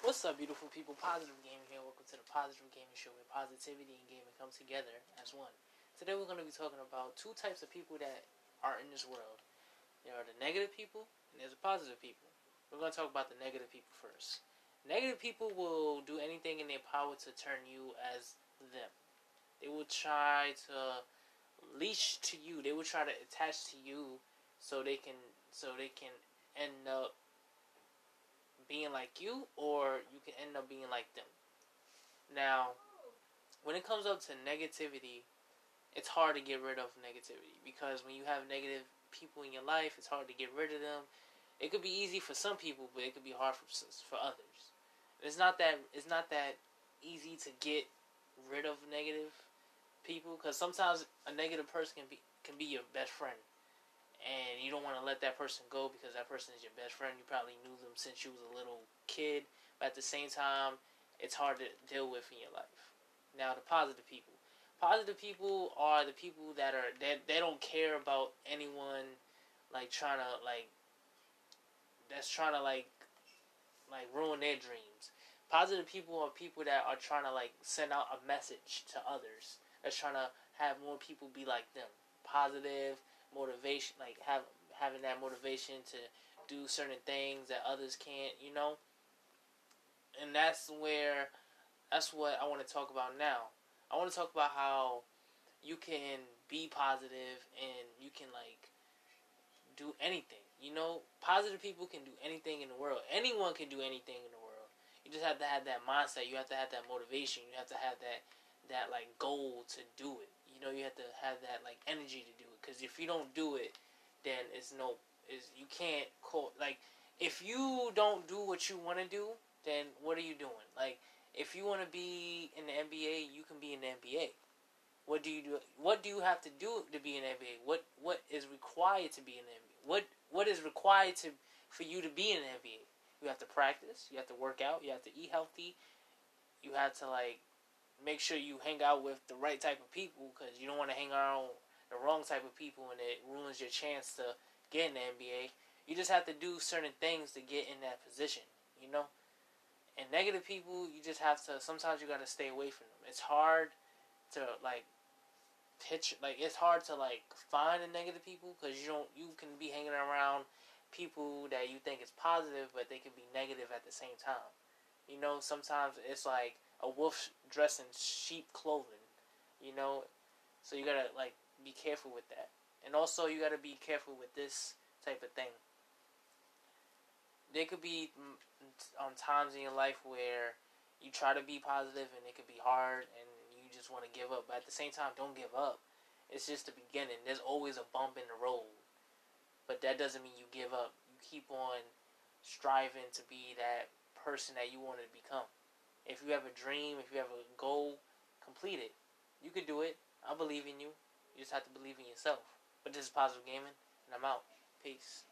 What's up, beautiful people? Positive Gaming here. Welcome to the Positive Gaming Show where positivity and gaming come together as one. Today we're going to be talking about two types of people that are in this world. There are the negative people and there's the positive people. We're going to talk about the negative people first. Negative people will do anything in their power to turn you as them. They will try to leash to you. They will try to attach to you so they can so they can end up being like you or you can end up being like them. Now, when it comes up to negativity, it's hard to get rid of negativity because when you have negative people in your life, it's hard to get rid of them. It could be easy for some people, but it could be hard for for others. It's not that it's not that easy to get rid of negative people because sometimes a negative person can be can be your best friend and you don't want to let that person go because that person is your best friend. You probably knew them since you was a little kid, but at the same time, it's hard to deal with in your life. Now, the positive people. Positive people are the people that are that they, they don't care about anyone like trying to like that's trying to like like ruin their dreams. Positive people are people that are trying to like send out a message to others. That's trying to have more people be like them. Positive, motivation, like have having that motivation to do certain things that others can't, you know. And that's where that's what I want to talk about now. I want to talk about how you can be positive and you can like do anything. You know, positive people can do anything in the world. Anyone can do anything in the world. You just have to have that mindset. You have to have that motivation. You have to have that that like goal to do it. You know, you have to have that like energy to do it. Because if you don't do it, then it's no, is you can't call like if you don't do what you want to do, then what are you doing? Like if you want to be in the NBA, you can be in the NBA. What do you do? What do you have to do to be in the NBA? What what is required to be in the NBA? What what is required to for you to be in the NBA? You have to practice. You have to work out. You have to eat healthy. You have to like make sure you hang out with the right type of people because you don't want to hang around the wrong type of people and it ruins your chance to get in the NBA. You just have to do certain things to get in that position, you know? And negative people, you just have to, sometimes you got to stay away from them. It's hard to, like, pitch, like, it's hard to, like, find the negative people because you don't, you can be hanging around people that you think is positive, but they can be negative at the same time. You know, sometimes it's like, a wolf dressed in sheep clothing, you know. So you gotta like be careful with that, and also you gotta be careful with this type of thing. There could be um, times in your life where you try to be positive and it could be hard and you just want to give up. But at the same time, don't give up. It's just the beginning. There's always a bump in the road. But that doesn't mean you give up. You keep on striving to be that person that you want to become. If you have a dream, if you have a goal, complete it. You can do it. I believe in you. You just have to believe in yourself. But this is Positive Gaming, and I'm out. Peace.